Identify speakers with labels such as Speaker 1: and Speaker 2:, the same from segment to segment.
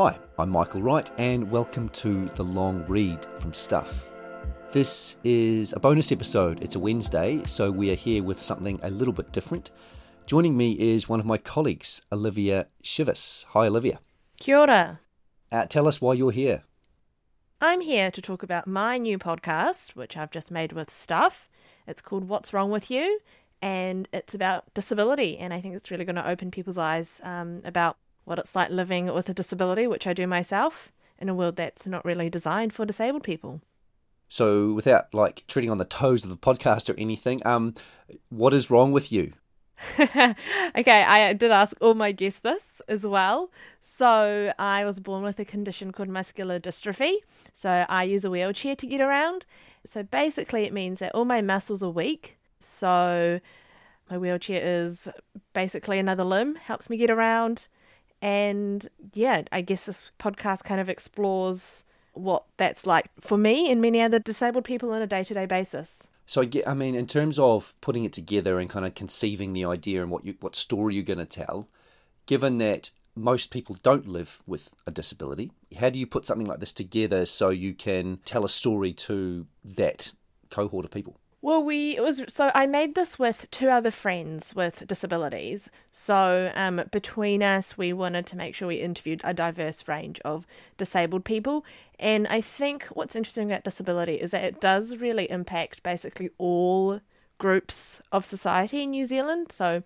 Speaker 1: Hi, I'm Michael Wright, and welcome to The Long Read from Stuff. This is a bonus episode. It's a Wednesday, so we are here with something a little bit different. Joining me is one of my colleagues, Olivia Shivas. Hi, Olivia.
Speaker 2: Kia ora.
Speaker 1: Uh, tell us why you're here.
Speaker 2: I'm here to talk about my new podcast, which I've just made with Stuff. It's called What's Wrong With You, and it's about disability. And I think it's really going to open people's eyes um, about what it's like living with a disability, which I do myself, in a world that's not really designed for disabled people.
Speaker 1: So, without like treading on the toes of the podcast or anything, um, what is wrong with you?
Speaker 2: okay, I did ask all my guests this as well. So, I was born with a condition called muscular dystrophy. So, I use a wheelchair to get around. So, basically, it means that all my muscles are weak. So, my wheelchair is basically another limb, helps me get around. And yeah, I guess this podcast kind of explores what that's like for me and many other disabled people on a day to day basis.
Speaker 1: So I get, I mean, in terms of putting it together and kind of conceiving the idea and what you, what story you're going to tell, given that most people don't live with a disability, how do you put something like this together so you can tell a story to that cohort of people?
Speaker 2: Well, we it was so I made this with two other friends with disabilities. So um, between us, we wanted to make sure we interviewed a diverse range of disabled people. And I think what's interesting about disability is that it does really impact basically all groups of society in New Zealand. So,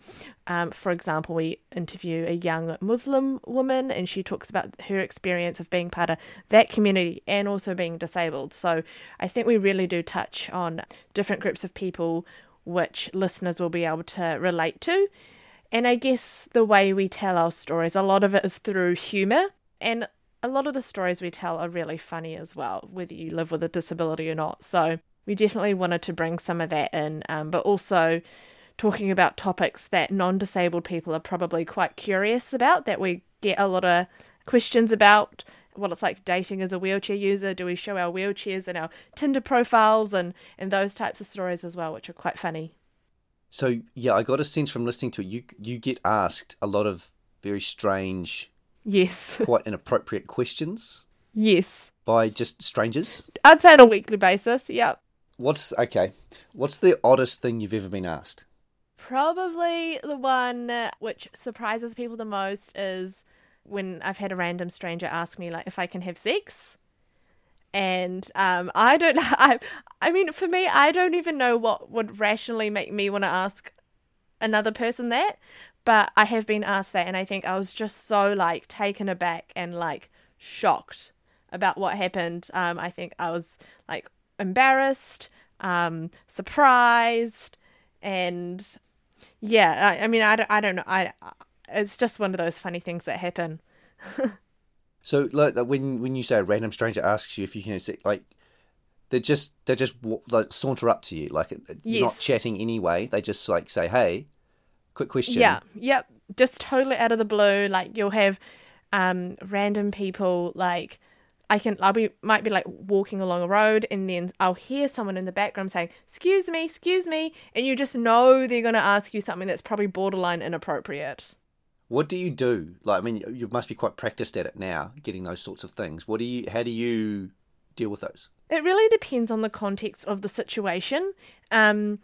Speaker 2: um, for example, we interview a young Muslim woman and she talks about her experience of being part of that community and also being disabled. So, I think we really do touch on different groups of people which listeners will be able to relate to. And I guess the way we tell our stories, a lot of it is through humour. And a lot of the stories we tell are really funny as well, whether you live with a disability or not. So, we definitely wanted to bring some of that in, um, but also talking about topics that non disabled people are probably quite curious about, that we get a lot of questions about what it's like dating as a wheelchair user. Do we show our wheelchairs in our Tinder profiles and, and those types of stories as well, which are quite funny.
Speaker 1: So yeah, I got a sense from listening to it, you you get asked a lot of very strange,
Speaker 2: yes,
Speaker 1: quite inappropriate questions.
Speaker 2: Yes,
Speaker 1: by just strangers.
Speaker 2: I'd say on a weekly basis. Yep.
Speaker 1: What's okay? What's the oddest thing you've ever been asked?
Speaker 2: Probably the one which surprises people the most is when I've had a random stranger ask me like if I can have sex. And um, I don't. I, I mean, for me, I don't even know what would rationally make me want to ask another person that. But I have been asked that, and I think I was just so like taken aback and like shocked about what happened. Um, I think I was like embarrassed, um, surprised, and yeah, I, I mean, I don't, I don't know. I, it's just one of those funny things that happen.
Speaker 1: so, like, when when you say a random stranger asks you if you can like, they just they just like saunter up to you, like you're yes. not chatting anyway. They just like say, "Hey, quick question."
Speaker 2: Yeah, yep, just totally out of the blue. Like you'll have um, random people like I can I'll be might be like walking along a road and then I'll hear someone in the background saying, "Excuse me, excuse me," and you just know they're going to ask you something that's probably borderline inappropriate.
Speaker 1: What do you do? Like I mean, you must be quite practiced at it now, getting those sorts of things. What do you how do you deal with those?
Speaker 2: It really depends on the context of the situation. Um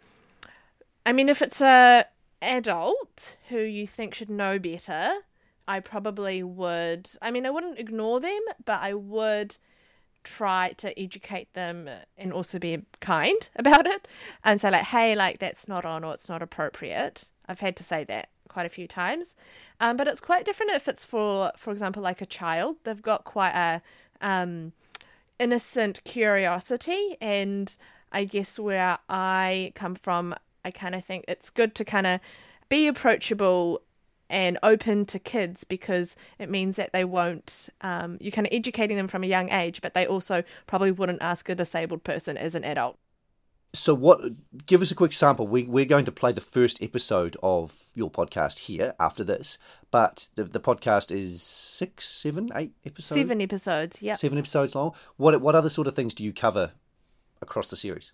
Speaker 2: I mean, if it's a adult who you think should know better, I probably would, I mean, I wouldn't ignore them, but I would try to educate them and also be kind about it and say, like, hey, like, that's not on or it's not appropriate. I've had to say that quite a few times. Um, but it's quite different if it's for, for example, like a child. They've got quite a um, innocent curiosity. And I guess where I come from, I kind of think it's good to kind of be approachable and open to kids because it means that they won't um, you're kind of educating them from a young age but they also probably wouldn't ask a disabled person as an adult.
Speaker 1: So what give us a quick sample. We, we're going to play the first episode of your podcast here after this but the, the podcast is six seven eight episodes?
Speaker 2: Seven episodes yeah
Speaker 1: seven episodes long. What what other sort of things do you cover across the series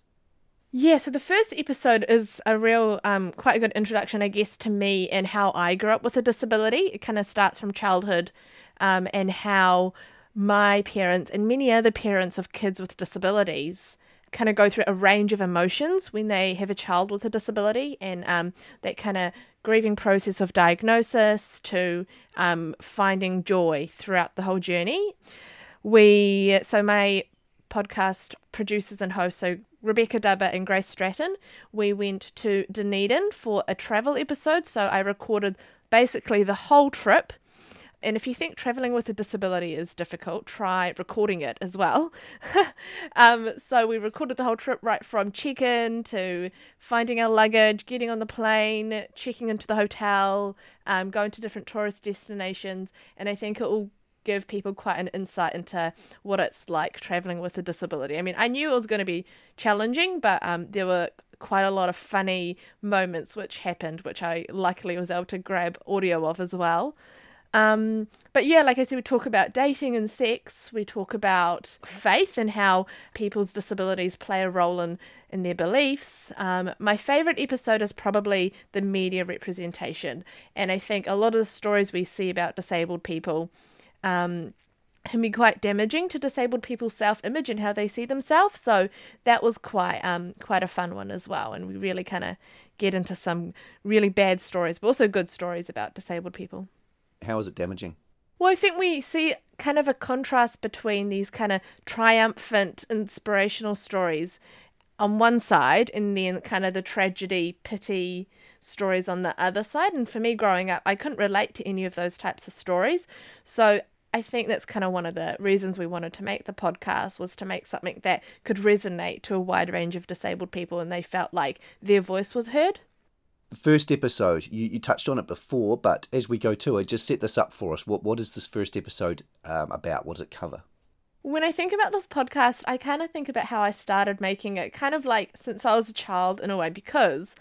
Speaker 2: yeah, so the first episode is a real, um, quite a good introduction, I guess, to me and how I grew up with a disability. It kind of starts from childhood um, and how my parents and many other parents of kids with disabilities kind of go through a range of emotions when they have a child with a disability and um, that kind of grieving process of diagnosis to um, finding joy throughout the whole journey. We so my podcast producers and hosts, so Rebecca Dubber and Grace Stratton, we went to Dunedin for a travel episode. So I recorded basically the whole trip and if you think traveling with a disability is difficult, try recording it as well. um, so we recorded the whole trip right from check in to finding our luggage, getting on the plane, checking into the hotel, um, going to different tourist destinations. And I think it will give people quite an insight into what it's like traveling with a disability. I mean, I knew it was going to be challenging, but um, there were quite a lot of funny moments which happened, which I luckily was able to grab audio of as well. Um, but yeah, like I said, we talk about dating and sex. We talk about faith and how people's disabilities play a role in, in their beliefs. Um, my favorite episode is probably the media representation. And I think a lot of the stories we see about disabled people um, can be quite damaging to disabled people's self image and how they see themselves. So that was quite um quite a fun one as well. And we really kind of get into some really bad stories, but also good stories about disabled people.
Speaker 1: How is it damaging?
Speaker 2: Well, I think we see kind of a contrast between these kind of triumphant, inspirational stories on one side, and then kind of the tragedy, pity stories on the other side. And for me, growing up, I couldn't relate to any of those types of stories. So I think that's kind of one of the reasons we wanted to make the podcast was to make something that could resonate to a wide range of disabled people, and they felt like their voice was heard
Speaker 1: first episode, you, you touched on it before, but as we go to it, just set this up for us. What what is this first episode um, about? What does it cover?
Speaker 2: When I think about this podcast, I kind of think about how I started making it, kind of like since I was a child in a way, because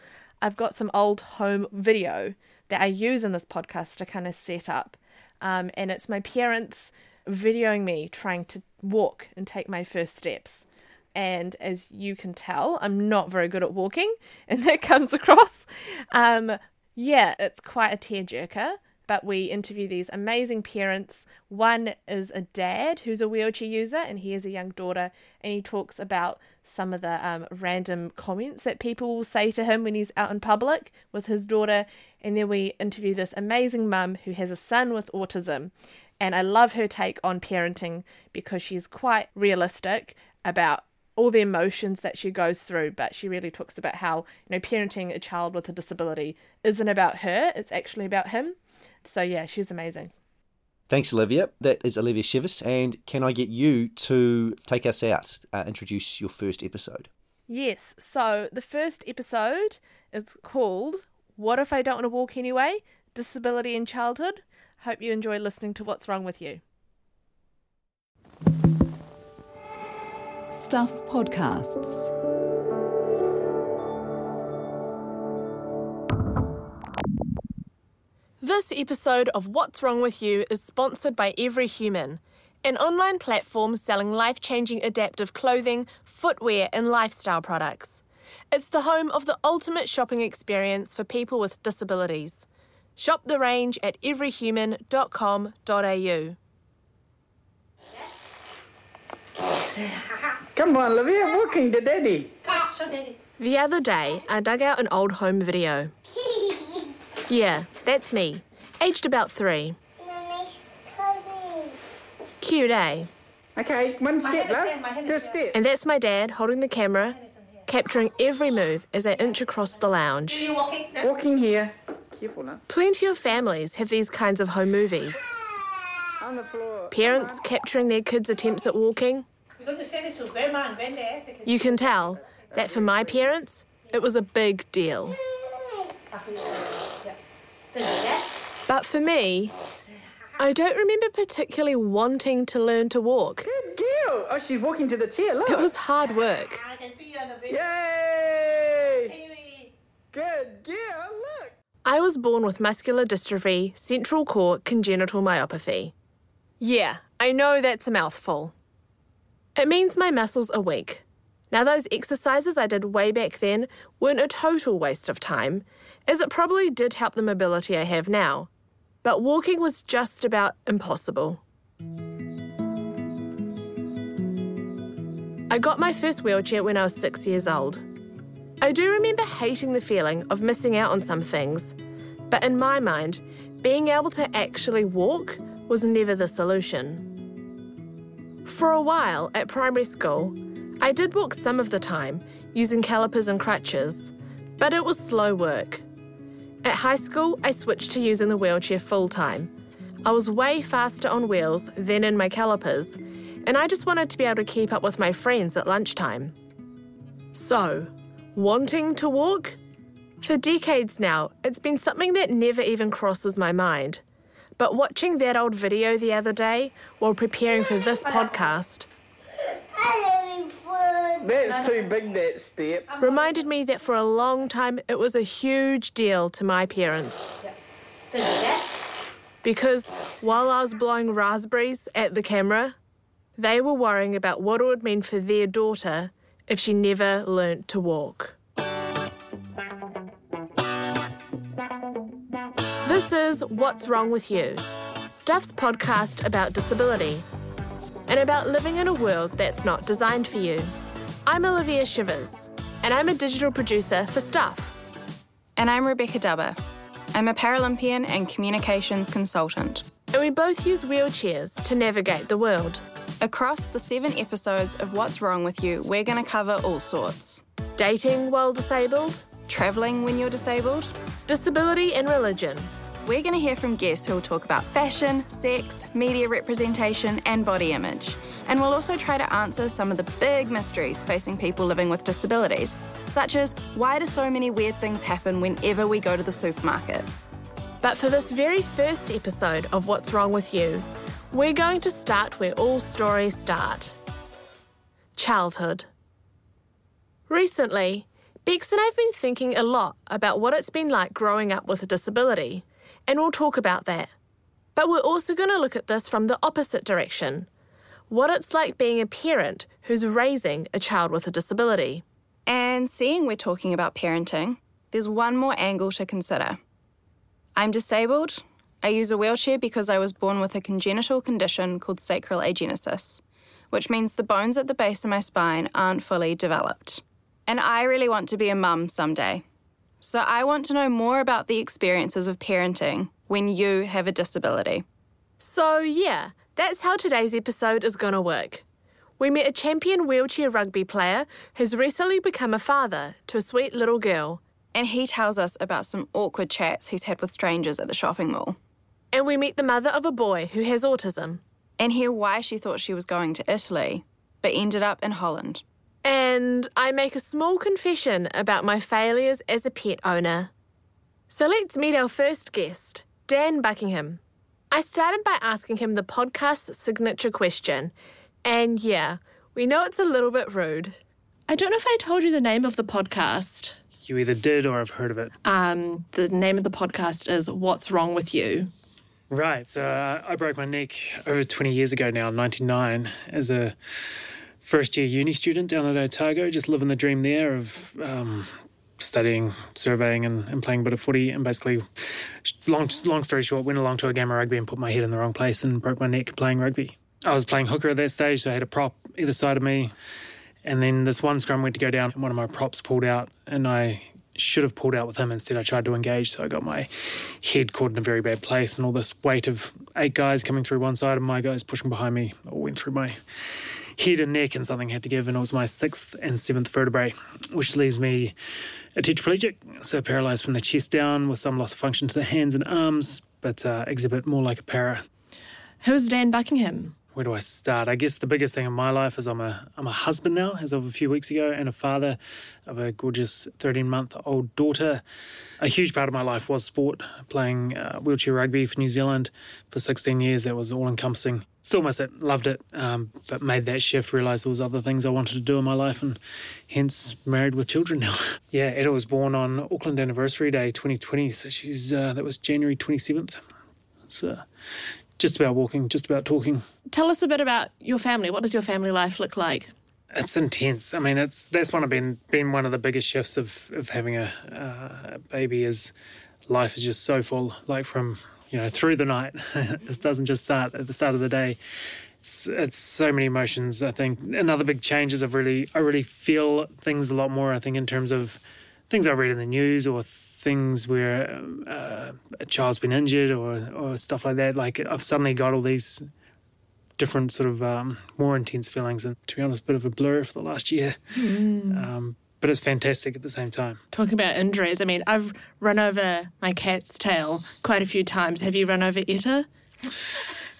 Speaker 2: I've got some old home video that I use in this podcast to kind of set up. Um, and it's my parents videoing me trying to walk and take my first steps and as you can tell, I'm not very good at walking, and that comes across. Um, yeah, it's quite a tearjerker. But we interview these amazing parents. One is a dad who's a wheelchair user, and he has a young daughter, and he talks about some of the um, random comments that people will say to him when he's out in public with his daughter. And then we interview this amazing mum who has a son with autism. And I love her take on parenting because she's quite realistic about all the emotions that she goes through, but she really talks about how, you know, parenting a child with a disability isn't about her, it's actually about him. So yeah, she's amazing.
Speaker 1: Thanks, Olivia. That is Olivia Shivas. And can I get you to take us out, uh, introduce your first episode?
Speaker 2: Yes. So the first episode is called What If I Don't Want to Walk Anyway? Disability in Childhood. Hope you enjoy listening to What's Wrong with You.
Speaker 3: Stuff Podcasts.
Speaker 2: This episode of What's Wrong with You is sponsored by Every Human, an online platform selling life changing adaptive clothing, footwear, and lifestyle products. It's the home of the ultimate shopping experience for people with disabilities. Shop the range at everyhuman.com.au.
Speaker 4: Come on, Olivia, walking to Daddy.
Speaker 2: The other day, I dug out an old home video. Yeah, that's me, aged about three. Cute, eh?
Speaker 4: Okay, one step, love. First step.
Speaker 2: And that's my dad holding the camera, capturing every move as I inch across the lounge.
Speaker 4: Walking here. Careful, love.
Speaker 2: Plenty of families have these kinds of home movies.
Speaker 4: On the floor.
Speaker 2: Parents capturing their kids' attempts at walking. You can tell that for my parents, it was a big deal. But for me, I don't remember particularly wanting to learn to walk.
Speaker 4: Good girl. Oh, she's walking to the chair, look.
Speaker 2: It was hard work. I can see you on the video.
Speaker 4: Yay! Good girl, look.
Speaker 2: I was born with muscular dystrophy, central core congenital myopathy. Yeah, I know that's a mouthful. It means my muscles are weak. Now, those exercises I did way back then weren't a total waste of time, as it probably did help the mobility I have now. but walking was just about impossible. I got my first wheelchair when I was six years old. I do remember hating the feeling of missing out on some things, but in my mind, being able to actually walk was never the solution. For a while at primary school, I did walk some of the time using calipers and crutches, but it was slow work. At high school, I switched to using the wheelchair full time. I was way faster on wheels than in my calipers, and I just wanted to be able to keep up with my friends at lunchtime. So, wanting to walk? For decades now, it's been something that never even crosses my mind. But watching that old video the other day while preparing for this podcast
Speaker 4: That's too big, that step.
Speaker 2: reminded me that for a long time it was a huge deal to my parents. Because while I was blowing raspberries at the camera, they were worrying about what it would mean for their daughter if she never learnt to walk. This is What's Wrong with You, Stuff's podcast about disability and about living in a world that's not designed for you. I'm Olivia Shivas, and I'm a digital producer for Stuff.
Speaker 3: And I'm Rebecca Dubber. I'm a Paralympian and communications consultant.
Speaker 2: And we both use wheelchairs to navigate the world.
Speaker 3: Across the seven episodes of What's Wrong with You, we're going to cover all sorts
Speaker 2: Dating while disabled,
Speaker 3: travelling when you're disabled.
Speaker 2: disability and religion,
Speaker 3: We're going to hear from guests who will talk about fashion, sex, media representation, and body image. And we'll also try to answer some of the big mysteries facing people living with disabilities, such as why do so many weird things happen whenever we go to the supermarket?
Speaker 2: But for this very first episode of What's Wrong with You, we're going to start where all stories start childhood. Recently, Bex and I have been thinking a lot about what it's been like growing up with a disability, and we'll talk about that. But we're also going to look at this from the opposite direction what it's like being a parent who's raising a child with a disability.
Speaker 3: And seeing we're talking about parenting, there's one more angle to consider. I'm disabled. I use a wheelchair because I was born with a congenital condition called sacral agenesis, which means the bones at the base of my spine aren't fully developed. And I really want to be a mum someday. So I want to know more about the experiences of parenting when you have a disability.
Speaker 2: So, yeah, that's how today's episode is going to work. We met a champion wheelchair rugby player who's recently become a father to a sweet little girl.
Speaker 3: And he tells us about some awkward chats he's had with strangers at the shopping mall.
Speaker 2: And we meet the mother of a boy who has autism.
Speaker 3: and hear why she thought she was going to Italy, but ended up in Holland.
Speaker 2: And I make a small confession about my failures as a pet owner. So let's meet our first guest, Dan Buckingham. I started by asking him the podcast's signature question. And yeah, we know it's a little bit rude. I don't know if I told you the name of the podcast.
Speaker 5: You either did or I've heard of it.
Speaker 2: Um, the name of the podcast is What's Wrong with You?
Speaker 5: Right. So uh, I broke my neck over 20 years ago now, 99, as a first year uni student down at Otago, just living the dream there of um, studying, surveying, and, and playing a bit of footy. And basically, long, long story short, went along to a game of rugby and put my head in the wrong place and broke my neck playing rugby. I was playing hooker at that stage, so I had a prop either side of me. And then this one scrum went to go down, and one of my props pulled out, and I should have pulled out with him. Instead, I tried to engage, so I got my head caught in a very bad place, and all this weight of eight guys coming through one side and my guys pushing behind me all went through my head and neck, and something had to give, and it was my sixth and seventh vertebrae, which leaves me a tetraplegic, so paralysed from the chest down with some loss of function to the hands and arms, but uh, exhibit more like a para.
Speaker 2: Who's Dan Buckingham?
Speaker 5: Where do I start? I guess the biggest thing in my life is I'm a I'm a husband now, as of a few weeks ago, and a father of a gorgeous 13 month old daughter. A huge part of my life was sport, playing uh, wheelchair rugby for New Zealand for 16 years. That was all encompassing. Still miss it, loved it, um, but made that shift. Realised there was other things I wanted to do in my life, and hence married with children now. yeah, Etta was born on Auckland Anniversary Day 2020, so she's uh, that was January 27th. So just about walking, just about talking.
Speaker 2: Tell us a bit about your family. What does your family life look like?
Speaker 5: It's intense. I mean, it's that's one of been been one of the biggest shifts of of having a, uh, a baby. Is life is just so full. Like from you know, through the night. this doesn't just start at the start of the day. It's, it's so many emotions. I think another big change is I've really, I really feel things a lot more. I think in terms of things I read in the news or things where uh, a child's been injured or or stuff like that. Like I've suddenly got all these different sort of um, more intense feelings, and to be honest, a bit of a blur for the last year. Mm. Um, but it's fantastic at the same time.
Speaker 2: Talking about injuries, I mean, I've run over my cat's tail quite a few times. Have you run over Etta?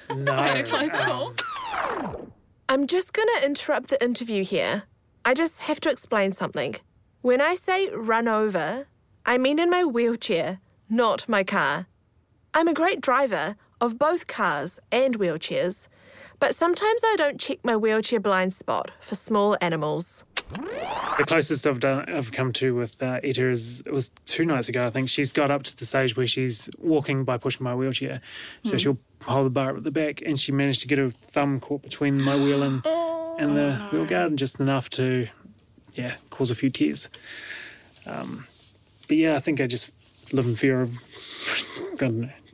Speaker 5: No.
Speaker 2: close call. Um, I'm just going to interrupt the interview here. I just have to explain something. When I say run over, I mean in my wheelchair, not my car. I'm a great driver of both cars and wheelchairs, but sometimes I don't check my wheelchair blind spot for small animals.
Speaker 5: The closest I've done, I've come to with uh, Etta is it was two nights ago. I think she's got up to the stage where she's walking by pushing my wheelchair, so mm. she'll hold the bar up at the back, and she managed to get her thumb caught between my wheel and and the wheel guard, just enough to, yeah, cause a few tears. Um, but yeah, I think I just live in fear of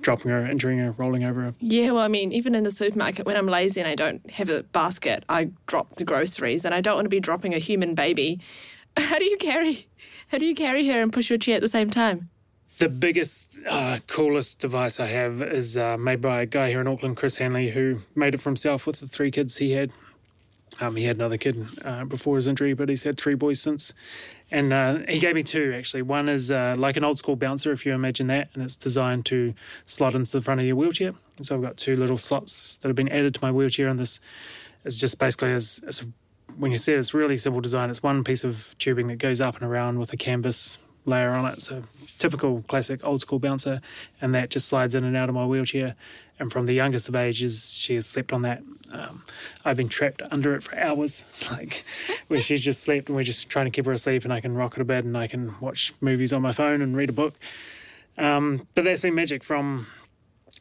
Speaker 5: dropping her, injuring her, rolling over her.
Speaker 2: Yeah, well, I mean, even in the supermarket, when I'm lazy and I don't have a basket, I drop the groceries, and I don't want to be dropping a human baby. How do you carry? How do you carry her and push your chair at the same time?
Speaker 5: The biggest, uh, coolest device I have is uh, made by a guy here in Auckland, Chris Hanley, who made it for himself with the three kids he had. Um, he had another kid uh, before his injury, but he's had three boys since. And uh, he gave me two actually. One is uh, like an old school bouncer, if you imagine that, and it's designed to slot into the front of your wheelchair. And so I've got two little slots that have been added to my wheelchair, and this is just basically as, when you see it, it's really simple design. It's one piece of tubing that goes up and around with a canvas layer on it. So typical classic old school bouncer, and that just slides in and out of my wheelchair. And from the youngest of ages, she has slept on that. Um, I've been trapped under it for hours, like where she's just slept, and we're just trying to keep her asleep, and I can rock her to bed, and I can watch movies on my phone and read a book. Um, but that's been magic from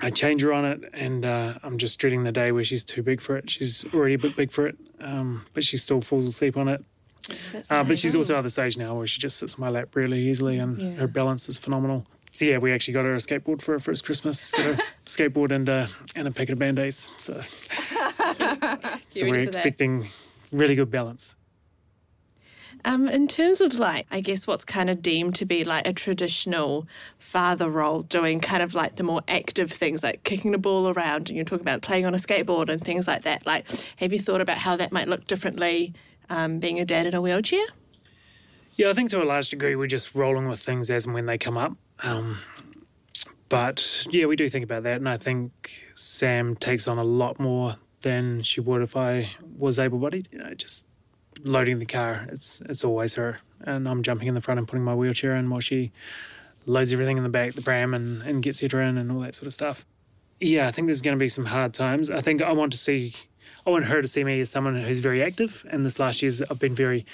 Speaker 5: I change her on it, and uh, I'm just dreading the day where she's too big for it. She's already a bit big for it, um, but she still falls asleep on it. Uh, but she's also at the stage now where she just sits on my lap really easily and yeah. her balance is phenomenal. So yeah, we actually got her a skateboard for her first Christmas. Got her skateboard and uh, and a packet of band aids. So, so we're expecting that? really good balance.
Speaker 2: Um, in terms of like, I guess what's kind of deemed to be like a traditional father role, doing kind of like the more active things like kicking the ball around, and you're talking about playing on a skateboard and things like that. Like, have you thought about how that might look differently um, being a dad in a wheelchair?
Speaker 5: Yeah, I think to a large degree we're just rolling with things as and when they come up. Um, but yeah, we do think about that, and I think Sam takes on a lot more than she would if I was able-bodied. You know, just loading the car, it's it's always her, and I'm jumping in the front and putting my wheelchair in while she loads everything in the back, the pram, and and gets it in and all that sort of stuff. Yeah, I think there's going to be some hard times. I think I want to see I want her to see me as someone who's very active. And this last year, I've been very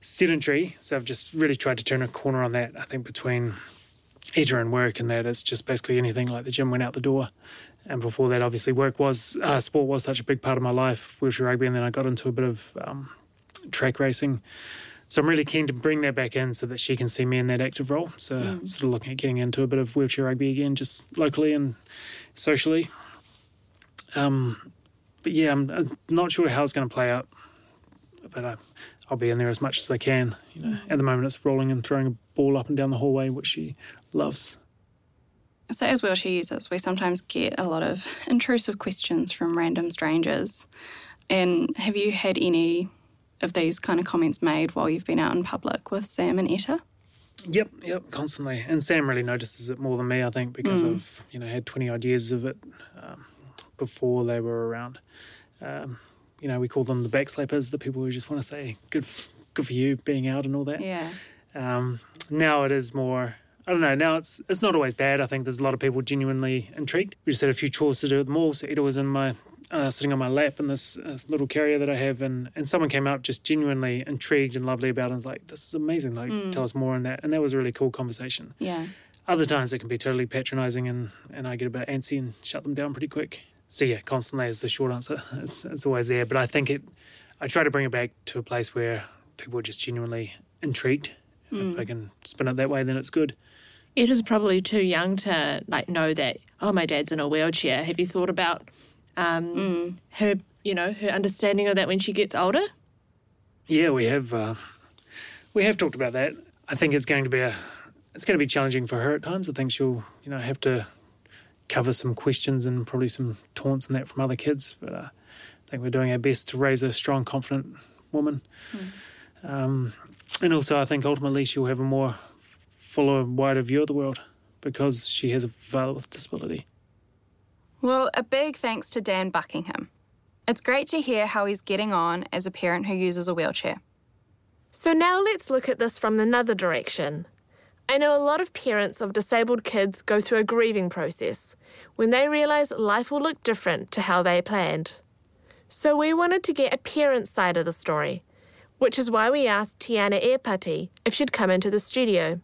Speaker 5: sedentary. So I've just really tried to turn a corner on that. I think between Etta and work and that, it's just basically anything like the gym went out the door. And before that, obviously, work was, uh, sport was such a big part of my life, wheelchair rugby. And then I got into a bit of um, track racing. So I'm really keen to bring that back in so that she can see me in that active role. So mm. sort of looking at getting into a bit of wheelchair rugby again, just locally and socially. Um, but yeah, I'm, I'm, not sure how it's going to play out. But I, I'll be in there as much as I can. You know, at the moment it's rolling and throwing a ball up and down the hallway, which she loves.
Speaker 3: So, as wheelchair users, we sometimes get a lot of intrusive questions from random strangers. And have you had any of these kind of comments made while you've been out in public with Sam and Etta?
Speaker 5: Yep, yep, constantly. And Sam really notices it more than me, I think, because mm. I've you know had twenty odd years of it um, before they were around. Um, you know, we call them the backslappers, the people who just want to say good, good for you being out and all that.
Speaker 3: Yeah.
Speaker 5: Um, now it is more. I don't know. Now it's it's not always bad. I think there's a lot of people genuinely intrigued. We just had a few chores to do at the mall, so Etta was in my uh, sitting on my lap in this uh, little carrier that I have, and and someone came up just genuinely intrigued and lovely about it. And was like, "This is amazing! Like, mm. tell us more on that." And that was a really cool conversation.
Speaker 3: Yeah.
Speaker 5: Other times it can be totally patronising, and and I get a bit antsy and shut them down pretty quick so yeah, constantly is the short answer. It's, it's always there, but I think it. I try to bring it back to a place where people are just genuinely intrigued. Mm. If I can spin it that way, then it's good.
Speaker 2: It is probably too young to like know that oh, my dad's in a wheelchair. Have you thought about um, mm. her, you know, her understanding of that when she gets older?
Speaker 5: Yeah, we have. Uh, we have talked about that. I think it's going to be a. It's going to be challenging for her at times. I think she'll, you know, have to cover some questions and probably some taunts and that from other kids. But uh, I think we're doing our best to raise a strong, confident woman. Mm. Um, and also, I think ultimately she'll have a more fuller, wider view of the world because she has a father with disability.
Speaker 3: Well, a big thanks to Dan Buckingham. It's great to hear how he's getting on as a parent who uses a wheelchair.
Speaker 2: So now let's look at this from another direction. I know a lot of parents of disabled kids go through a grieving process when they realise life will look different to how they planned. So we wanted to get a parent's side of the story, which is why we asked Tiana Epati if she'd come into the studio.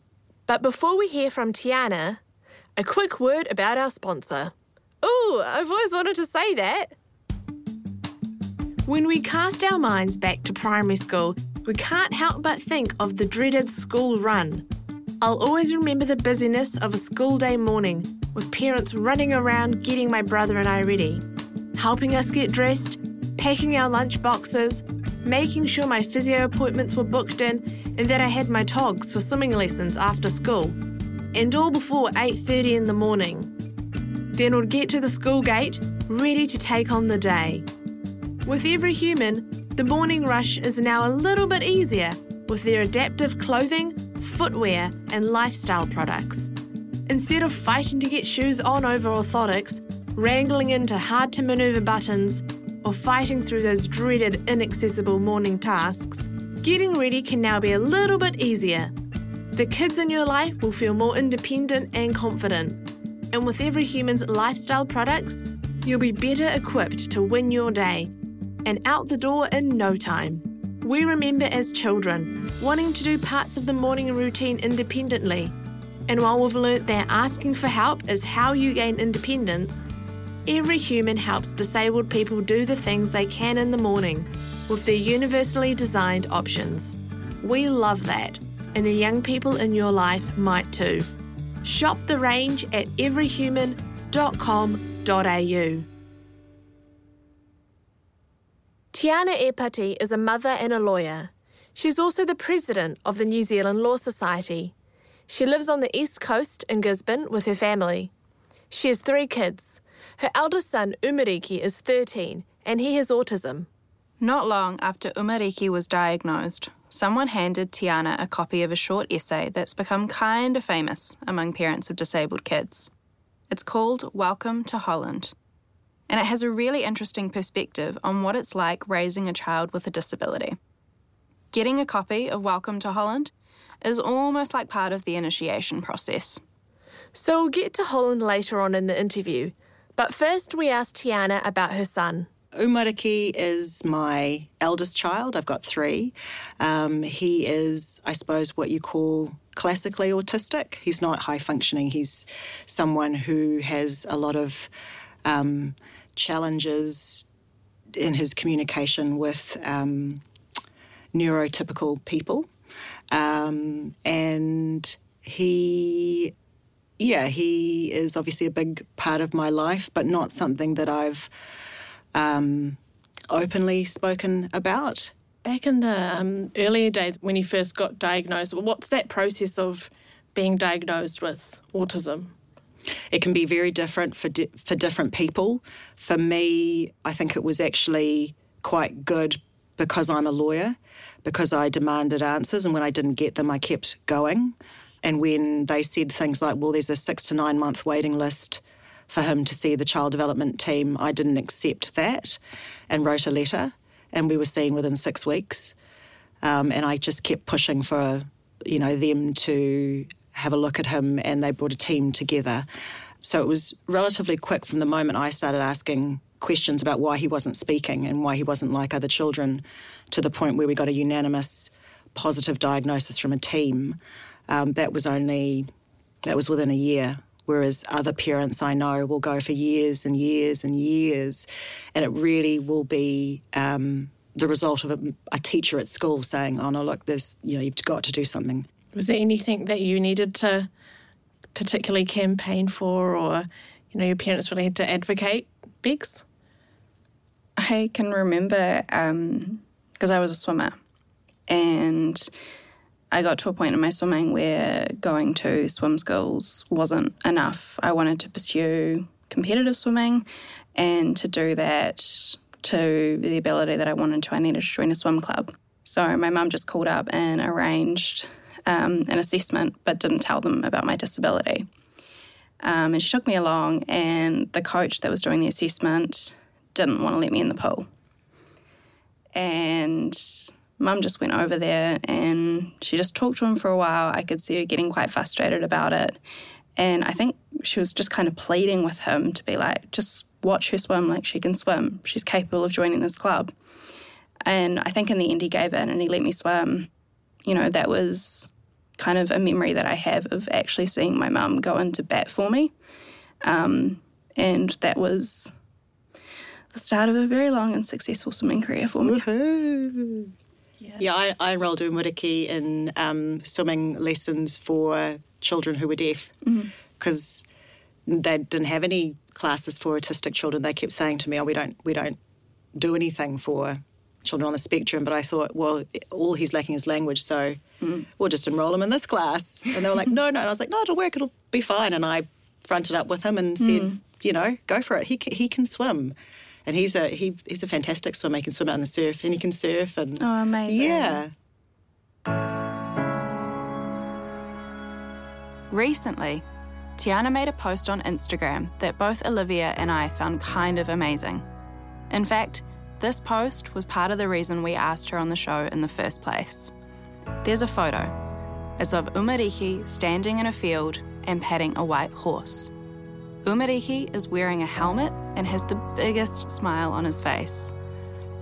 Speaker 2: But before we hear from Tiana, a quick word about our sponsor. Ooh, I've always wanted to say that. When we cast our minds back to primary school, we can't help but think of the dreaded school run. I'll always remember the busyness of a school day morning, with parents running around getting my brother and I ready, helping us get dressed, packing our lunch boxes, making sure my physio appointments were booked in, and that I had my togs for swimming lessons after school, and all before 8:30 in the morning. Then we'd get to the school gate, ready to take on the day. With every human, the morning rush is now a little bit easier with their adaptive clothing, footwear, and lifestyle products. Instead of fighting to get shoes on over orthotics, wrangling into hard to maneuver buttons, or fighting through those dreaded inaccessible morning tasks, getting ready can now be a little bit easier. The kids in your life will feel more independent and confident and with every human's lifestyle products, you'll be better equipped to win your day and out the door in no time. We remember as children wanting to do parts of the morning routine independently. And while we've learnt that asking for help is how you gain independence, every human helps disabled people do the things they can in the morning with their universally designed options. We love that, and the young people in your life might too. Shop the range at everyhuman.com.au. Tiana Epati is a mother and a lawyer. She's also the president of the New Zealand Law Society. She lives on the east coast in Gisborne with her family. She has three kids. Her eldest son, Umariki, is 13 and he has autism.
Speaker 3: Not long after Umariki was diagnosed, someone handed Tiana a copy of a short essay that's become kind of famous among parents of disabled kids. It's called Welcome to Holland, and it has a really interesting perspective on what it's like raising a child with a disability. Getting a copy of Welcome to Holland is almost like part of the initiation process.
Speaker 2: So we'll get to Holland later on in the interview, but first we asked Tiana about her son.
Speaker 6: Umariki is my eldest child. I've got three. Um, he is, I suppose, what you call classically autistic. He's not high functioning. He's someone who has a lot of um, challenges in his communication with um, neurotypical people. Um, and he yeah, he is obviously a big part of my life, but not something that I've um, openly spoken about.
Speaker 2: Back in the um, earlier days when you first got diagnosed, what's that process of being diagnosed with autism?
Speaker 6: It can be very different for di- for different people. For me, I think it was actually quite good because I'm a lawyer, because I demanded answers, and when I didn't get them, I kept going. And when they said things like, "Well, there's a six to nine month waiting list," for him to see the child development team. I didn't accept that and wrote a letter, and we were seen within six weeks. Um, and I just kept pushing for, you know, them to have a look at him, and they brought a team together. So it was relatively quick from the moment I started asking questions about why he wasn't speaking and why he wasn't like other children to the point where we got a unanimous positive diagnosis from a team. Um, that was only that was within a year whereas other parents I know will go for years and years and years, and it really will be um, the result of a, a, teacher at school saying, "Oh no, look, there's you know you've got to do something."
Speaker 2: Was there anything that you needed to particularly campaign for, or you know your parents really had to advocate Bex?
Speaker 3: I can remember um, because I was a swimmer and I got to a point in my swimming where going to swim schools wasn't enough. I wanted to pursue competitive swimming, and to do that, to the ability that I wanted to, I needed to join a swim club. So my mum just called up and arranged um, an assessment, but didn't tell them about my disability. Um, and she took me along, and the coach that was doing the assessment didn't want to let me in the pool. And mum just went over there and she just talked to him for a while. I could see her getting quite frustrated about it. And I think she was just kind of pleading with him to be like, just watch her swim like she can swim. She's capable of joining this club. And I think in the end he gave in and he let me swim. You know, that was kind of a memory that I have of actually seeing my mum go into bat for me. Um, and that was the start of a very long and successful swimming career for me.
Speaker 6: Woohoo. Yeah, I, I enrolled in Witiki in um, swimming lessons for children who were deaf because they didn't have any classes for autistic children. They kept saying to me, "Oh, we don't, we don't do anything for children on the spectrum." But I thought, well, all he's lacking is language, so mm. we'll just enroll him in this class. And they were like, "No, no," and I was like, "No, it'll work. It'll be fine." And I fronted up with him and said, mm. "You know, go for it. He c- he can swim." And he's a he, he's a fantastic swimmer. He can swim out in the surf, and he can surf. And
Speaker 3: Oh, amazing.
Speaker 6: yeah,
Speaker 3: Recently, Tiana made a post on Instagram that both Olivia and I found kind of amazing. In fact, this post was part of the reason we asked her on the show in the first place. There's a photo. It's of Umariki standing in a field and patting a white horse. Umariki is wearing a helmet and has the biggest smile on his face.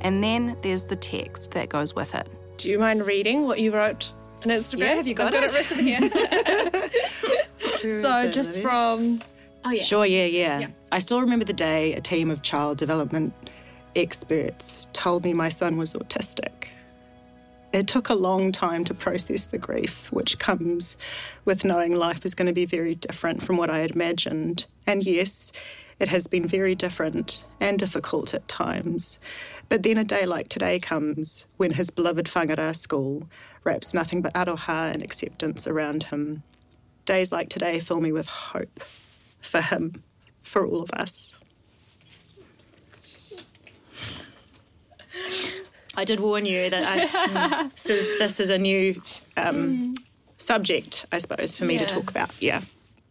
Speaker 3: And then there's the text that goes with it.
Speaker 2: Do you mind reading what you wrote on Instagram?
Speaker 6: Yeah, have you got
Speaker 2: I've
Speaker 6: it?
Speaker 2: got it written here. so just from oh yeah,
Speaker 6: Sure, yeah, yeah, I still remember the day a team of child development experts told me my son was autistic. It took a long time to process the grief which comes with knowing life is going to be very different from what I had imagined. And yes, it has been very different and difficult at times. But then a day like today comes when his beloved whangara school wraps nothing but aroha and acceptance around him. Days like today fill me with hope for him, for all of us. I did warn you that I, this, is, this is a new um, subject, I suppose, for me to talk about. Yeah.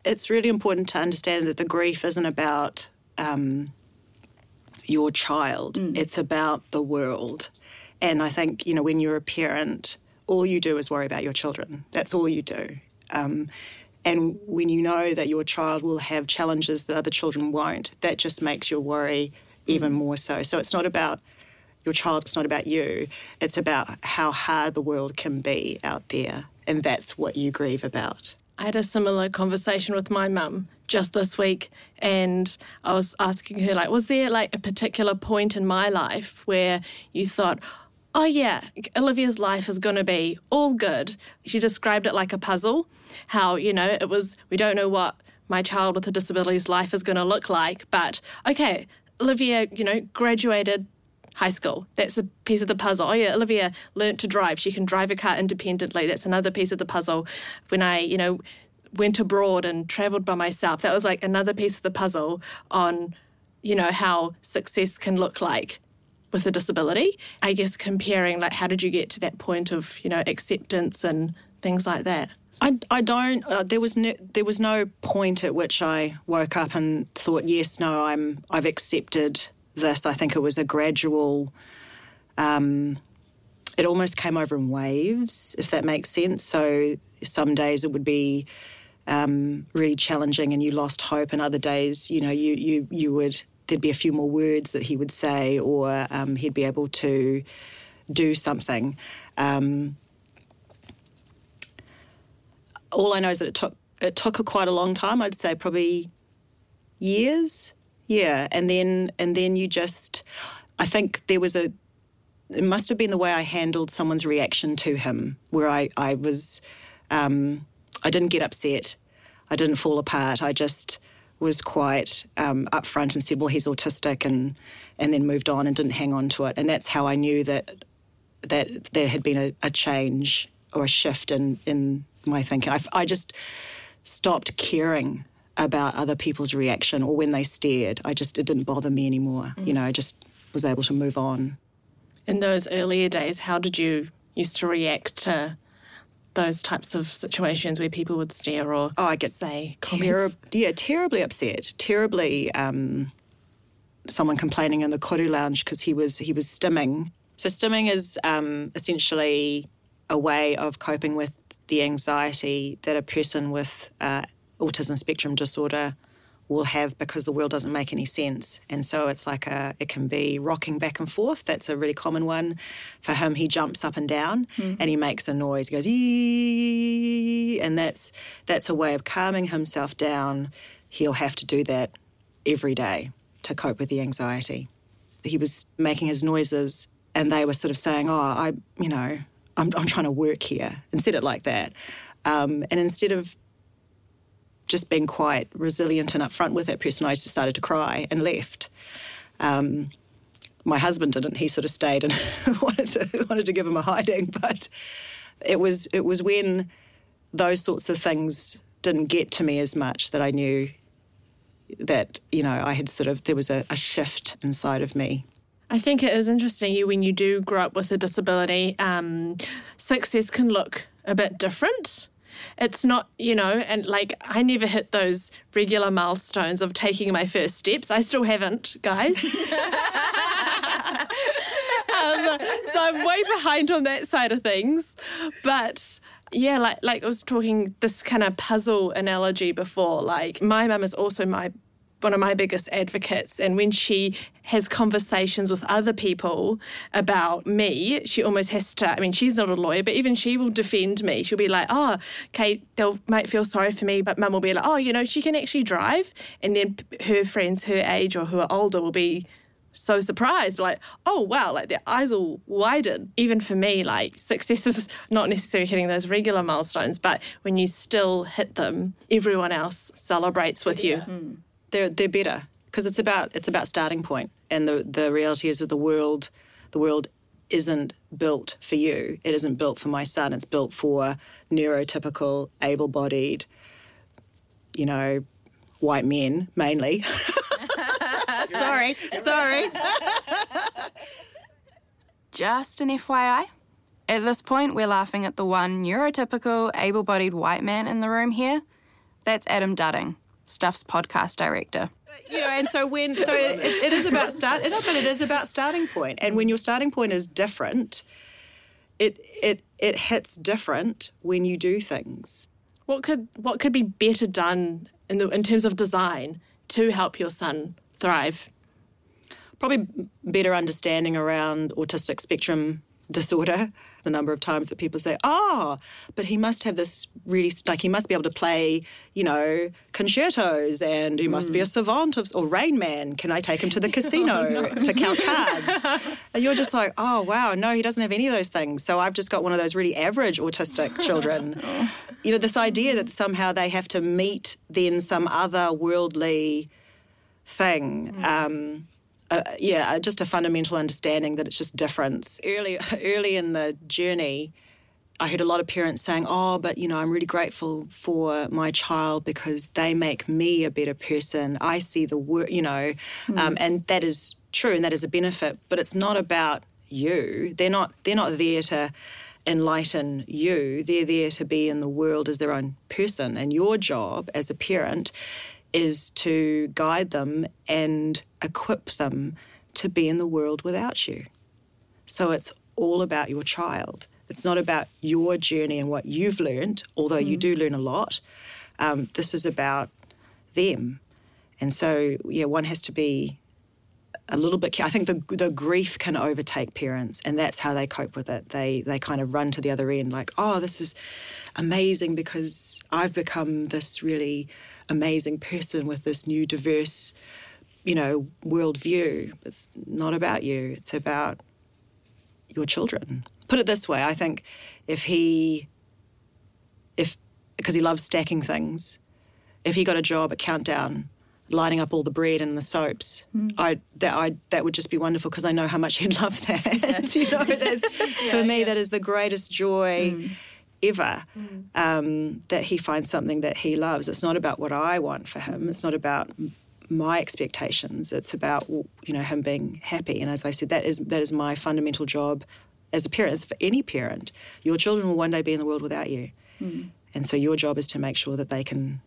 Speaker 6: It's really important to understand that the grief isn't about um, your child, it's about the world. And I think, you know, when you're a parent, all you do is worry about your children. That's all you do. Um, and when you know that your child will have challenges that other children won't, that just makes your worry even more so. So it's not about your child, not about you, it's about how hard the world can be out there. And that's what you grieve about.
Speaker 2: I had a similar conversation with my mum just this week, and I was asking her, like, was there like a particular point in my life where you thought, oh, yeah, Olivia's life is going to be all good? She described it like a puzzle, how, you know, it was, we don't know what my child with a disability's life is going to look like, but okay, Olivia, you know, graduated high school. That's a piece of the puzzle. Oh yeah, Olivia learnt to drive. She can drive a car independently. That's another piece of the puzzle. When I, you know, went abroad and traveled by myself, that was like another piece of the puzzle on, you know, how success can look like with a disability. I guess comparing like how did you get to that point of, you know, acceptance and things like that.
Speaker 6: I, I don't. Uh, there was no, there was no point at which I woke up and thought, yes, no, I'm I've accepted this. I think it was a gradual. Um, it almost came over in waves, if that makes sense. So some days it would be um, really challenging, and you lost hope, and other days, you know, you you you would there'd be a few more words that he would say, or um, he'd be able to do something. Um, all I know is that it took it took a quite a long time. I'd say probably years. Yeah, and then and then you just, I think there was a. It must have been the way I handled someone's reaction to him, where I I was, um, I didn't get upset, I didn't fall apart. I just was quite um, upfront and said, "Well, he's autistic," and and then moved on and didn't hang on to it. And that's how I knew that that there had been a, a change or a shift in in my thinking. I, I just stopped caring about other people's reaction or when they stared. I just it didn't bother me anymore. You know, I just was able to move on.
Speaker 2: In those earlier days, how did you used to react to those types of situations where people would stare or
Speaker 6: Oh, I get
Speaker 2: say
Speaker 6: Terri- yeah, terribly upset, terribly. Um, someone complaining in the koru lounge because he was he was stimming. So stimming is um, essentially a way of coping with the anxiety that a person with uh, autism spectrum disorder will have because the world doesn't make any sense. And so it's like a, it can be rocking back and forth. That's a really common one. For him, he jumps up and down and he makes a noise. He goes, ee, and that's, that's a way of calming himself down. He'll have to do that every day to cope with the anxiety. He was making his noises and they were sort of saying, oh, I, you know, I'm, I'm trying to work here and said it like that. Um, and instead of just being quite resilient and upfront with that person, I just started to cry and left. Um, my husband didn't. He sort of stayed and wanted to wanted to give him a hiding, but it was it was when those sorts of things didn't get to me as much that I knew that you know I had sort of there was a, a shift inside of me.
Speaker 2: I think it is interesting when you do grow up with a disability, um, success can look a bit different. It's not, you know, and like I never hit those regular milestones of taking my first steps. I still haven't, guys. um, so I'm way behind on that side of things. But yeah, like like I was talking this kind of puzzle analogy before. Like my mum is also my one of my biggest advocates and when she has conversations with other people about me she almost has to i mean she's not a lawyer but even she will defend me she'll be like oh kate they'll might feel sorry for me but mum will be like oh you know she can actually drive and then her friends her age or who are older will be so surprised, like, oh wow, like their eyes will widen. Even for me, like success is not necessarily hitting those regular milestones, but when you still hit them, everyone else celebrates with you. Mm.
Speaker 6: They're they're better because it's about it's about starting point and the the reality is that the world the world isn't built for you. It isn't built for my son. It's built for neurotypical able-bodied you know white men mainly. Sorry sorry.
Speaker 3: Just an FYI. At this point, we're laughing at the one neurotypical, able bodied white man in the room here. That's Adam Dudding, Stuff's podcast director.
Speaker 6: you know, and so when so it, it is about start, it, but it is about starting point, and when your starting point is different, it it it hits different when you do things.
Speaker 2: What could what could be better done in the in terms of design to help your son thrive?
Speaker 6: Probably better understanding around autistic spectrum disorder. The number of times that people say, "Oh, but he must have this really like he must be able to play, you know, concertos, and he must be a mm. savant of or Rain Man. Can I take him to the oh, casino to count cards?" and you're just like, "Oh, wow, no, he doesn't have any of those things." So I've just got one of those really average autistic children. Oh. You know, this idea that somehow they have to meet then some other worldly thing. Mm. Um, uh, yeah, just a fundamental understanding that it's just difference. Early, early in the journey, I heard a lot of parents saying, "Oh, but you know, I'm really grateful for my child because they make me a better person. I see the work, you know, um, and that is true, and that is a benefit. But it's not about you. They're not. They're not there to." enlighten you they're there to be in the world as their own person and your job as a parent is to guide them and equip them to be in the world without you. So it's all about your child. It's not about your journey and what you've learned, although you do learn a lot. Um, this is about them. And so, yeah, one has to be a little bit. I think the the grief can overtake parents, and that's how they cope with it. They they kind of run to the other end, like, oh, this is amazing because I've become this really amazing person with this new diverse, you know, worldview. It's not about you. It's about your children. Put it this way: I think if he, if because he loves stacking things, if he got a job at Countdown lining up all the bread and the soaps. Hmm. I that I that would just be wonderful because I know how much he'd love that. you know, that's, for me that is the greatest joy hmm. Ever. Mm. Um, that he finds something that he loves. It's not about what I want for him. It's not about my expectations. It's about you know him being happy. And as I said, that is that is my fundamental job as a parent. It's for any parent. Your children will one day be in the world without you, mm. and so your job is to make sure that they can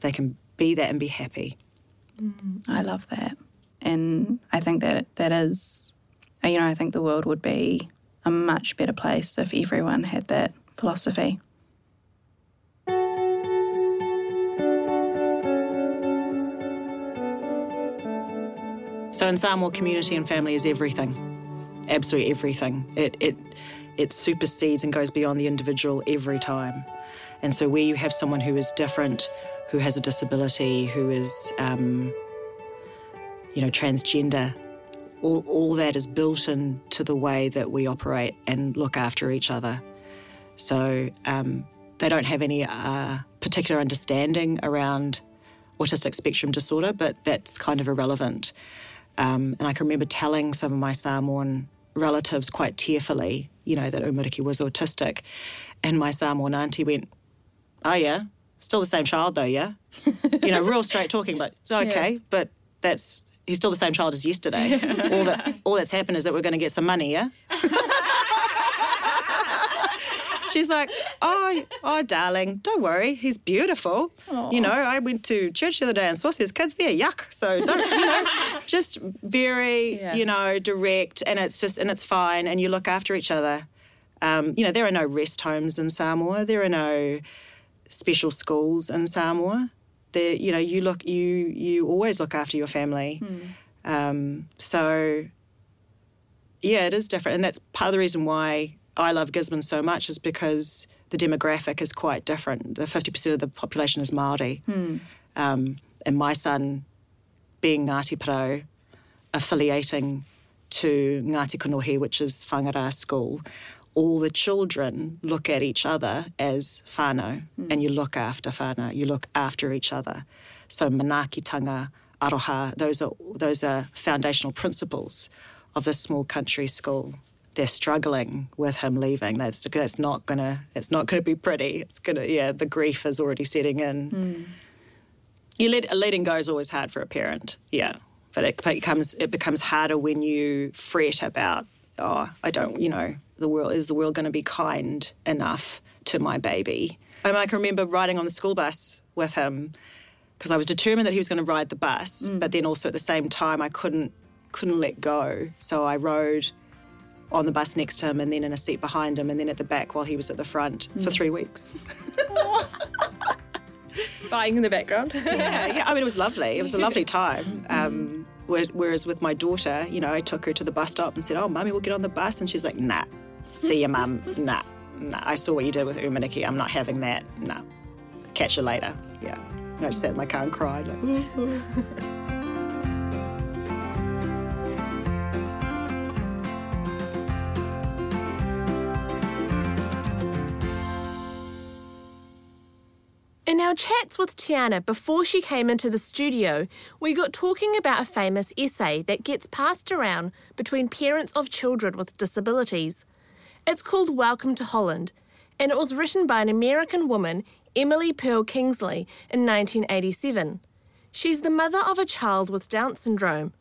Speaker 6: they can be that and be happy. Mm.
Speaker 3: I love that. And I think that that is, you know, I think the world would be a much better place if everyone had that philosophy.
Speaker 6: So in Samoa, community and family is everything, absolutely everything. It it it supersedes and goes beyond the individual every time. And so where you have someone who is different, who has a disability, who is um, you know transgender, all all that is built into the way that we operate and look after each other. So um, they don't have any uh, particular understanding around autistic spectrum disorder, but that's kind of irrelevant. Um, and I can remember telling some of my Samoan relatives quite tearfully, you know, that Umariki was autistic. And my Samoan auntie went, Oh, yeah, still the same child, though, yeah? you know, real straight talking, but okay, but that's. He's still the same child as yesterday. all that all that's happened is that we're going to get some money, yeah. She's like, oh, oh, darling, don't worry. He's beautiful. You know, I went to church the other day and saw his kids there. Yuck. So don't, you know, just very, you know, direct, and it's just, and it's fine. And you look after each other. Um, you know, there are no rest homes in Samoa. There are no special schools in Samoa. There, you know, you look, you you always look after your family. Um, so yeah, it is different, and that's part of the reason why I love Gisborne so much is because the demographic is quite different. The fifty percent of the population is Maori, um, and my son, being Ngāti Porou, affiliating to Ngāti Konohi, which is Whangara school, all the children look at each other as whānau, and you look after whānau, you look after each other. So manaakitanga, aroha, those are those are foundational principles of this small country school. They're struggling with him leaving. That's that's not gonna it's not gonna be pretty. It's gonna yeah, the grief is already setting in. Hmm. You let letting go is always hard for a parent, yeah. But it becomes it becomes harder when you fret about oh I don't you know the world is the world going to be kind enough to my baby. I mean I can remember riding on the school bus with him because I was determined that he was going to ride the bus, hmm. but then also at the same time I couldn't couldn't let go. So I rode on the bus next to him and then in a seat behind him and then at the back while he was at the front for three weeks.
Speaker 7: Spying in the background.
Speaker 6: yeah, yeah. I mean, it was lovely. It was a lovely time. Um, whereas with my daughter, you know, I took her to the bus stop and said, "Oh, mummy, we'll get on the bus," and she's like, "Nah, see you, mum. Nah, nah. I saw what you did with Umaniki. I'm not having that. Nah. Catch you later." Yeah. And I just sat in my car and cried. Like,
Speaker 2: our chats with Tiana before she came into the studio, we got talking about a famous essay that gets passed around between parents of children with disabilities. It's called Welcome to Holland, and it was written by an American woman, Emily Perl Kingsley, in 1987. She's the mother of a child with Down syndrome.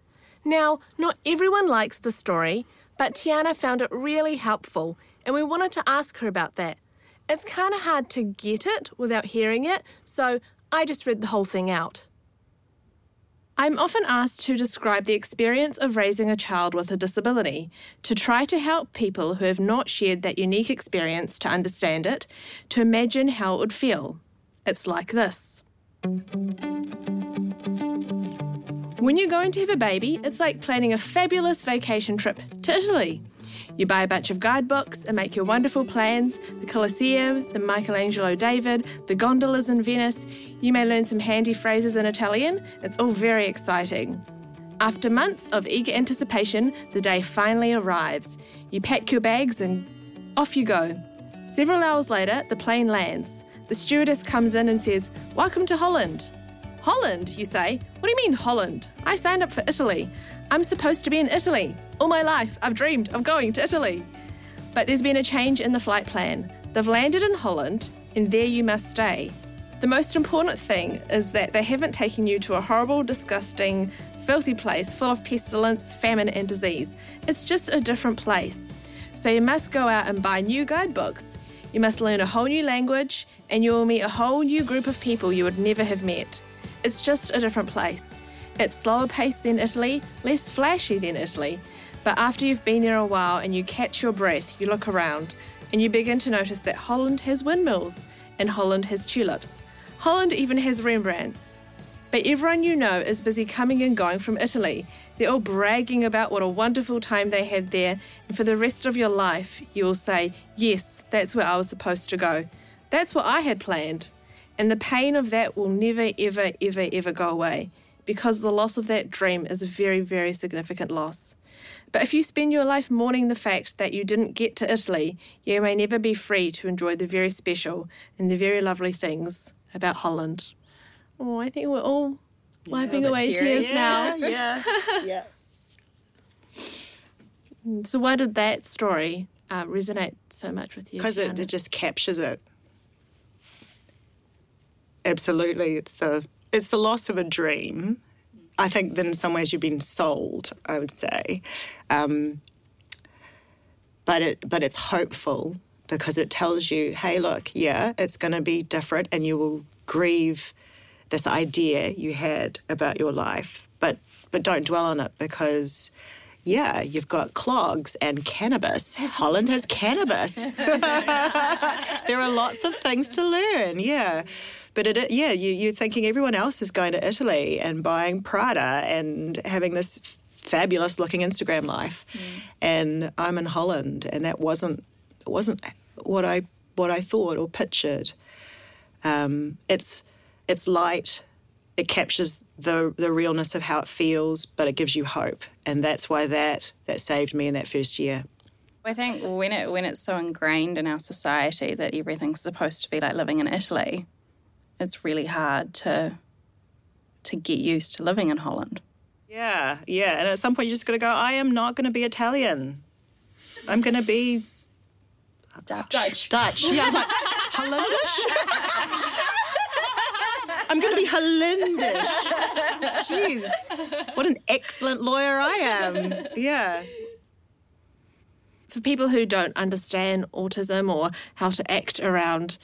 Speaker 2: Now, not everyone likes the story, but Tiana found it really helpful, and we wanted to ask her about that. It's kind of hard to get it without hearing it, so I just read the whole thing out. I'm often asked to describe the experience of raising a child with a disability, to try to help people who have not shared that unique experience to understand it, to imagine how it would feel. It's like this. When you're going to have a baby, it's like planning a fabulous vacation trip to Italy. You buy a bunch of guidebooks and make your wonderful plans the Colosseum, the Michelangelo David, the gondolas in Venice. You may learn some handy phrases in Italian. It's all very exciting. After months of eager anticipation, the day finally arrives. You pack your bags and off you go. Several hours later, the plane lands. The stewardess comes in and says, Welcome to Holland. Holland, you say? What do you mean, Holland? I signed up for Italy. I'm supposed to be in Italy. All my life, I've dreamed of going to Italy. But there's been a change in the flight plan. They've landed in Holland, and there you must stay. The most important thing is that they haven't taken you to a horrible, disgusting, filthy place full of pestilence, famine, and disease. It's just a different place. So you must go out and buy new guidebooks. You must learn a whole new language, and you will meet a whole new group of people you would never have met. It's just a different place. It's slower paced than Italy, less flashy than Italy. But after you've been there a while and you catch your breath, you look around and you begin to notice that Holland has windmills and Holland has tulips. Holland even has Rembrandts. But everyone you know is busy coming and going from Italy. They're all bragging about what a wonderful time they had there, and for the rest of your life, you will say, Yes, that's where I was supposed to go. That's what I had planned. And the pain of that will never, ever, ever, ever go away because the loss of that dream is a very, very significant loss. But if you spend your life mourning the fact that you didn't get to Italy, you may never be free to enjoy the very special and the very lovely things about Holland. Oh, I think we're all wiping away tears now.
Speaker 6: Yeah, yeah.
Speaker 2: So, why did that story uh, resonate so much with you?
Speaker 6: Because it, it just captures it. Absolutely, it's the it's the loss of a dream. I think that in some ways you've been sold. I would say, um, but it but it's hopeful because it tells you, hey, look, yeah, it's going to be different, and you will grieve this idea you had about your life, but but don't dwell on it because yeah, you've got clogs and cannabis. Holland has cannabis. there are lots of things to learn. Yeah. But it, yeah, you, you're thinking everyone else is going to Italy and buying Prada and having this f- fabulous looking Instagram life, and I'm in Holland, and that wasn't wasn't what I what I thought or pictured. Um, it's it's light. It captures the the realness of how it feels, but it gives you hope, and that's why that that saved me in that first year.
Speaker 3: I think when it when it's so ingrained in our society that everything's supposed to be like living in Italy, it's really hard to to get used to living in Holland.
Speaker 6: Yeah, yeah, and at some point you're just got to go. I am not going to be Italian. I'm going to be
Speaker 3: Dutch.
Speaker 6: Dutch. Yeah, I was like Hollandish. I'm going to be Hollandish. Jeez, what an excellent lawyer I am. Yeah.
Speaker 2: for people who don't understand autism or how to act around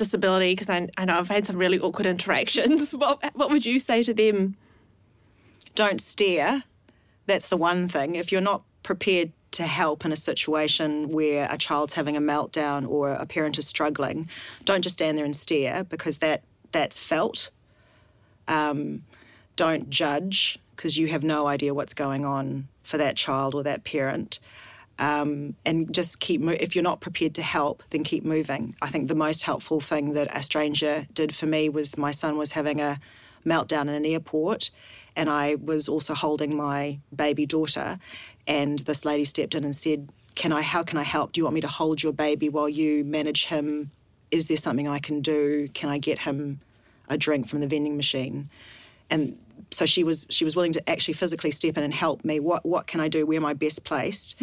Speaker 2: disability, because I, I know I've had some really awkward interactions, what, what would you say to them?
Speaker 6: don't stare. That's the one thing. If you're not prepared to help in a situation where a child's having a meltdown or a parent is struggling, don't just stand there and stare because that that's felt. Um, don't judge because you have no idea what's going on for that child or that parent. Um, and just keep mo- if you're not prepared to help then keep moving. I think the most helpful thing that a stranger did for me was my son was having a meltdown in an airport and i was also holding my baby daughter. And this lady stepped in and said can i how can i help? Do you want me to hold your baby while you manage him? Is there something i can do? Can i get him a drink from the vending machine? And so she was she was willing to actually physically step in and help me. What what can I do? Where am I best placed?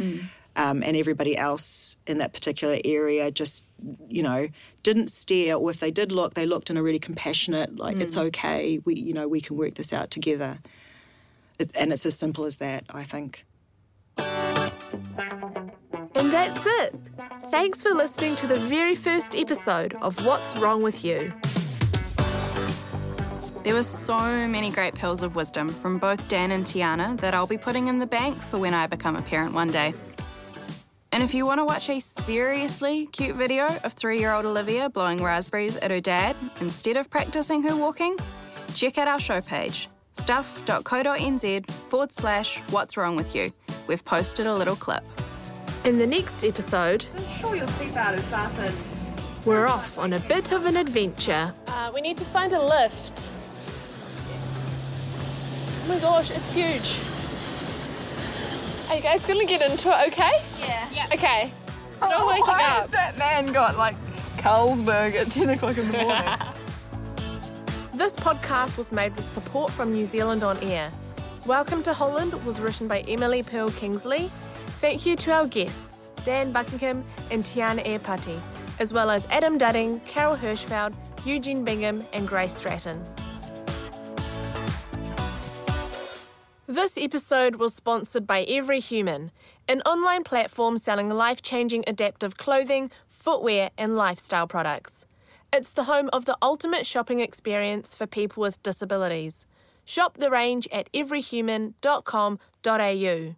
Speaker 6: Um, and everybody else in that particular area just you know didn't stare, or if they did look, they looked in a really compassionate like it's okay. We you know we can work this out together. It, and it's as simple as that. I think.
Speaker 8: And that's it. Thanks for listening to the very first episode of What's Wrong with You.
Speaker 3: There were so many great pearls of wisdom from both Dan and Tiana that I'll be putting in the bank for when I become a parent one day. And if you want to watch a seriously cute video of three year old Olivia blowing raspberries at her dad instead of practicing her walking, check out our show page stuff.co.nz forward slash what's wrong with you. We've posted a little clip.
Speaker 8: In the next episode, we're off on a bit of an adventure.
Speaker 2: Uh, we need to find a lift. Oh my gosh, it's huge. Are you guys gonna get into it okay? Yeah. Yeah. Okay. Still oh, waking up.
Speaker 7: that man got like Carlsberg at 10 o'clock in the morning?
Speaker 2: This podcast was made with support from New Zealand On Air. Welcome to Holland was written by Emily Perl Kingsley. Thank you to our guests, Dan Buckingham and Tiana Epati, as well as Adam Dudding, Carol Hirschfeld, Eugene Bingham, and Grace Stratton. This episode was sponsored by Every Human, an online platform selling life changing adaptive clothing, footwear, and lifestyle products. It's the home of the ultimate shopping experience for people with disabilities. Shop the range at everyhuman.com.au.